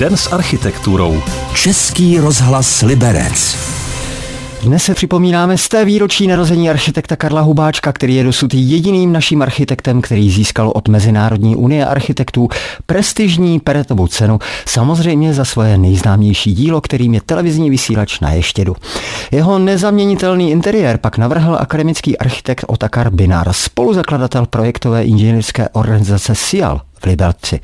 Den s architekturou. Český rozhlas Liberec. Dnes se připomínáme z té výročí narození architekta Karla Hubáčka, který je dosud jediným naším architektem, který získal od Mezinárodní unie architektů prestižní Peretovu cenu, samozřejmě za svoje nejznámější dílo, kterým je televizní vysílač na Ještědu. Jeho nezaměnitelný interiér pak navrhl akademický architekt Otakar Binar, spoluzakladatel projektové inženýrské organizace SIAL v Liberci.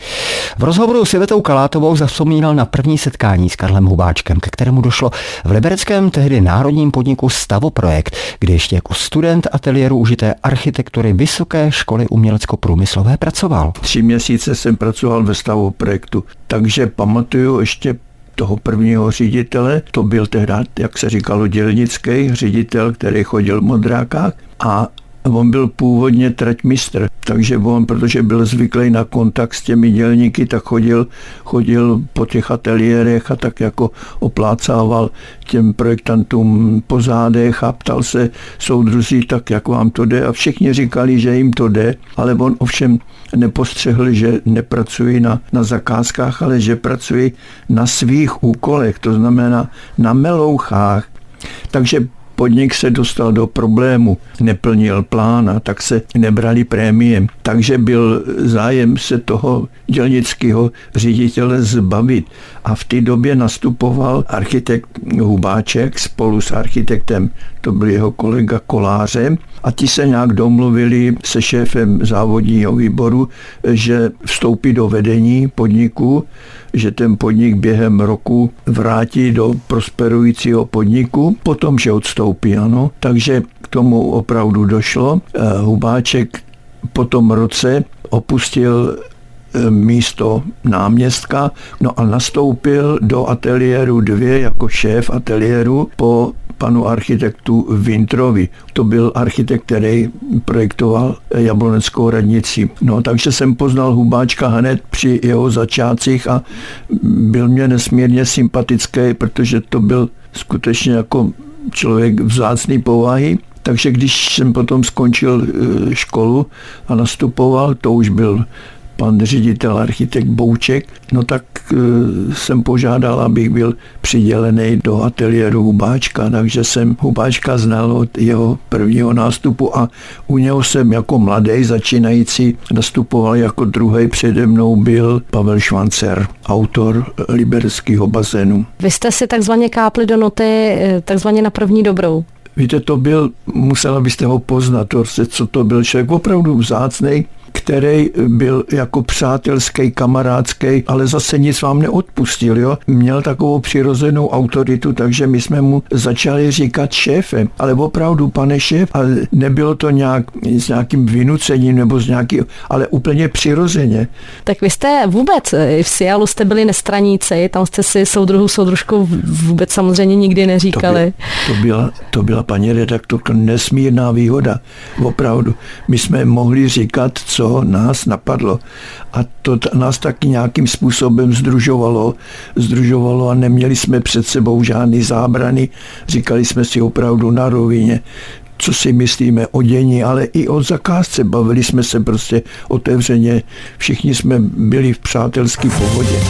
V rozhovoru s Ivetou Kalátovou zavzpomínal na první setkání s Karlem Hubáčkem, ke kterému došlo v libereckém tehdy národním podniku Stavoprojekt, kde ještě jako student ateliéru užité architektury Vysoké školy umělecko-průmyslové pracoval. Tři měsíce jsem pracoval ve Stavoprojektu, takže pamatuju ještě toho prvního ředitele, to byl tehdy, jak se říkalo, dělnický ředitel, který chodil v modrákách a On byl původně traťmistr, takže on, protože byl zvyklý na kontakt s těmi dělníky, tak chodil, chodil po těch ateliérech a tak jako oplácával těm projektantům po zádech a ptal se soudruzí tak, jak vám to jde a všichni říkali, že jim to jde, ale on ovšem nepostřehl, že nepracují na, na zakázkách, ale že pracují na svých úkolech, to znamená na melouchách. Takže podnik se dostal do problému, neplnil plán a tak se nebrali prémie. Takže byl zájem se toho dělnického ředitele zbavit. A v té době nastupoval architekt Hubáček spolu s architektem, to byl jeho kolega Koláře, a ti se nějak domluvili se šéfem závodního výboru, že vstoupí do vedení podniku, že ten podnik během roku vrátí do prosperujícího podniku, potom, že odstoupí, ano. Takže k tomu opravdu došlo. Eh, Hubáček po tom roce opustil eh, místo náměstka, no a nastoupil do ateliéru dvě jako šéf ateliéru po panu architektu Vintrovi. To byl architekt, který projektoval Jabloneckou radnici. No, takže jsem poznal Hubáčka hned při jeho začátcích a byl mě nesmírně sympatický, protože to byl skutečně jako člověk vzácný povahy. Takže když jsem potom skončil eh, školu a nastupoval, to už byl pan ředitel architekt Bouček, no tak e, jsem požádal, abych byl přidělený do ateliéru Hubáčka, takže jsem Hubáčka znal od jeho prvního nástupu a u něho jsem jako mladý začínající nastupoval jako druhý přede mnou byl Pavel Švancer, autor liberského bazénu. Vy jste si takzvaně kápli do noty e, takzvaně na první dobrou. Víte, to byl, musela byste ho poznat, co to byl člověk opravdu vzácný, který byl jako přátelský, kamarádský, ale zase nic vám neodpustil. Jo? Měl takovou přirozenou autoritu, takže my jsme mu začali říkat šéfem, ale opravdu, pane šéf, a nebylo to nějak s nějakým vynucením nebo s nějaký, ale úplně přirozeně. Tak vy jste vůbec, v Sialu jste byli nestraníci, tam jste si soudruhu, soudružku vůbec samozřejmě nikdy neříkali. To, by, to, byla, to byla paní redaktorka nesmírná výhoda, opravdu. My jsme mohli říkat, co co nás napadlo. A to nás taky nějakým způsobem združovalo, združovalo a neměli jsme před sebou žádný zábrany. Říkali jsme si opravdu na rovině, co si myslíme o dění, ale i o zakázce. Bavili jsme se prostě otevřeně. Všichni jsme byli v přátelské pohodě.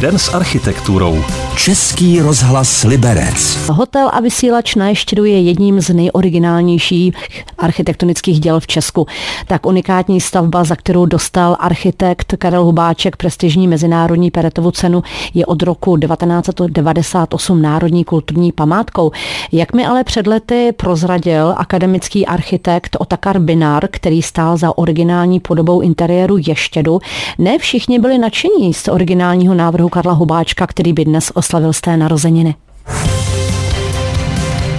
Den s architekturou. Český rozhlas Liberec. Hotel a vysílač na Ještědu je jedním z nejoriginálnějších architektonických děl v Česku. Tak unikátní stavba, za kterou dostal architekt Karel Hubáček prestižní mezinárodní Peretovu cenu, je od roku 1998 národní kulturní památkou. Jak mi ale před lety prozradil akademický architekt Otakar Binar, který stál za originální podobou interiéru Ještědu, ne všichni byli nadšení z originálního návrhu Karla Hubáčka, který by dnes oslavil z té narozeniny.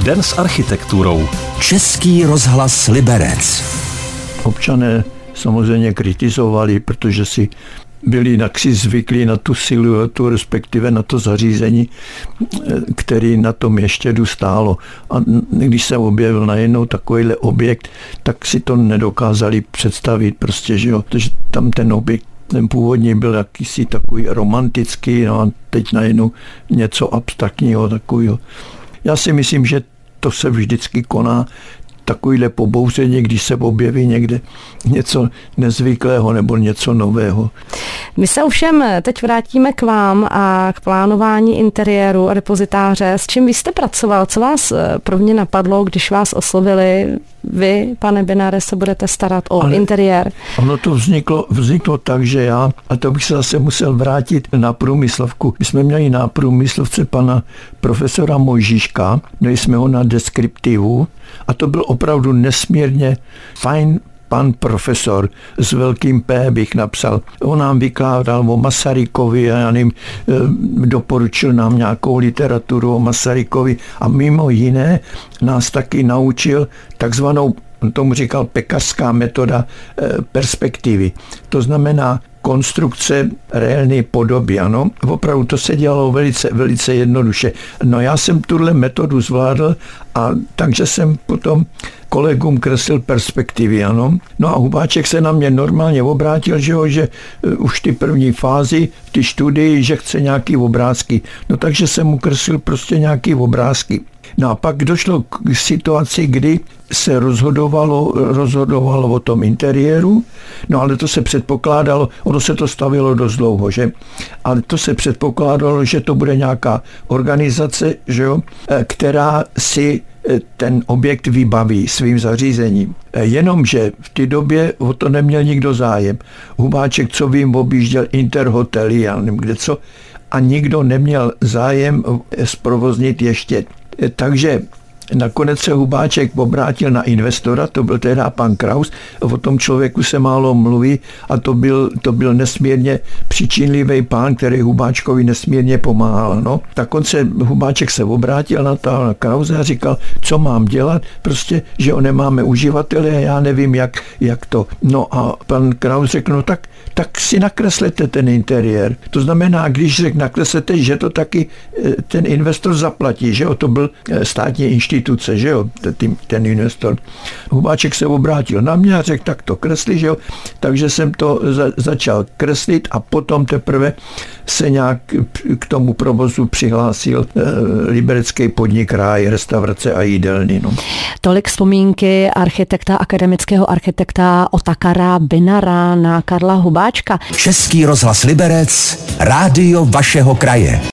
Den s architekturou. Český rozhlas Liberec. Občané samozřejmě kritizovali, protože si byli naksi zvyklí na tu siluetu, respektive na to zařízení, který na tom ještě stálo. A když se objevil najednou takovýhle objekt, tak si to nedokázali představit prostě, že jo, protože tam ten objekt ten původní byl jakýsi takový romantický, no a teď najednou něco abstraktního takového. Já si myslím, že to se vždycky koná takovýhle pobouření, když se objeví někde něco nezvyklého nebo něco nového. My se ovšem teď vrátíme k vám a k plánování interiéru a depozitáře. S čím vy jste pracoval? Co vás eh, prvně napadlo, když vás oslovili? Vy, pane Binare, se budete starat o Ale interiér. Ono to vzniklo, vzniklo tak, že já, a to bych se zase musel vrátit na průmyslovku. My jsme měli na průmyslovce pana profesora Mojžiška, měli jsme ho na deskriptivu a to byl opravdu nesmírně fajn pan profesor s velkým P bych napsal. On nám vykládal o Masarykovi a já nevím, eh, doporučil nám nějakou literaturu o Masarykovi a mimo jiné nás taky naučil takzvanou on tomu říkal pekařská metoda eh, perspektivy. To znamená konstrukce reálné podoby, ano. Opravdu to se dělalo velice, velice jednoduše. No já jsem tuhle metodu zvládl a takže jsem potom kolegům kreslil perspektivy, ano. No a Hubáček se na mě normálně obrátil, že, jo, že uh, už ty první fázi ty studii, že chce nějaký obrázky. No takže jsem mu kreslil prostě nějaký obrázky. No a pak došlo k situaci, kdy se rozhodovalo, rozhodovalo o tom interiéru, no ale to se předpokládalo, ono se to stavilo dost dlouho, že? Ale to se předpokládalo, že to bude nějaká organizace, že jo, eh, která si eh, ten objekt vybaví svým zařízením. Eh, jenomže v té době o to neměl nikdo zájem. Hubáček, co vím, objížděl interhotely, já nevím kde co, a nikdo neměl zájem zprovoznit ještě takže Nakonec se Hubáček obrátil na investora, to byl teda pan Kraus, o tom člověku se málo mluví a to byl, to byl nesmírně přičinlivý pán, který Hubáčkovi nesmírně pomáhal. No. Tak on se, Hubáček se obrátil na, ta, na Krause a říkal, co mám dělat, prostě, že ho nemáme uživatele a já nevím, jak, jak to. No a pan Kraus řekl, no tak, tak si nakreslete ten interiér. To znamená, když řekl nakreslete, že to taky eh, ten investor zaplatí, že jo, to byl eh, státní institut instituce, že jo, ten, ten investor. Hubáček se obrátil na mě a řekl, tak to kresli, že jo, takže jsem to za, začal kreslit a potom teprve se nějak k tomu provozu přihlásil e, liberecký podnik Ráj, restaurace a jídelny. No. Tolik vzpomínky architekta, akademického architekta Otakara Binara na Karla Hubáčka. Český rozhlas Liberec, rádio vašeho kraje.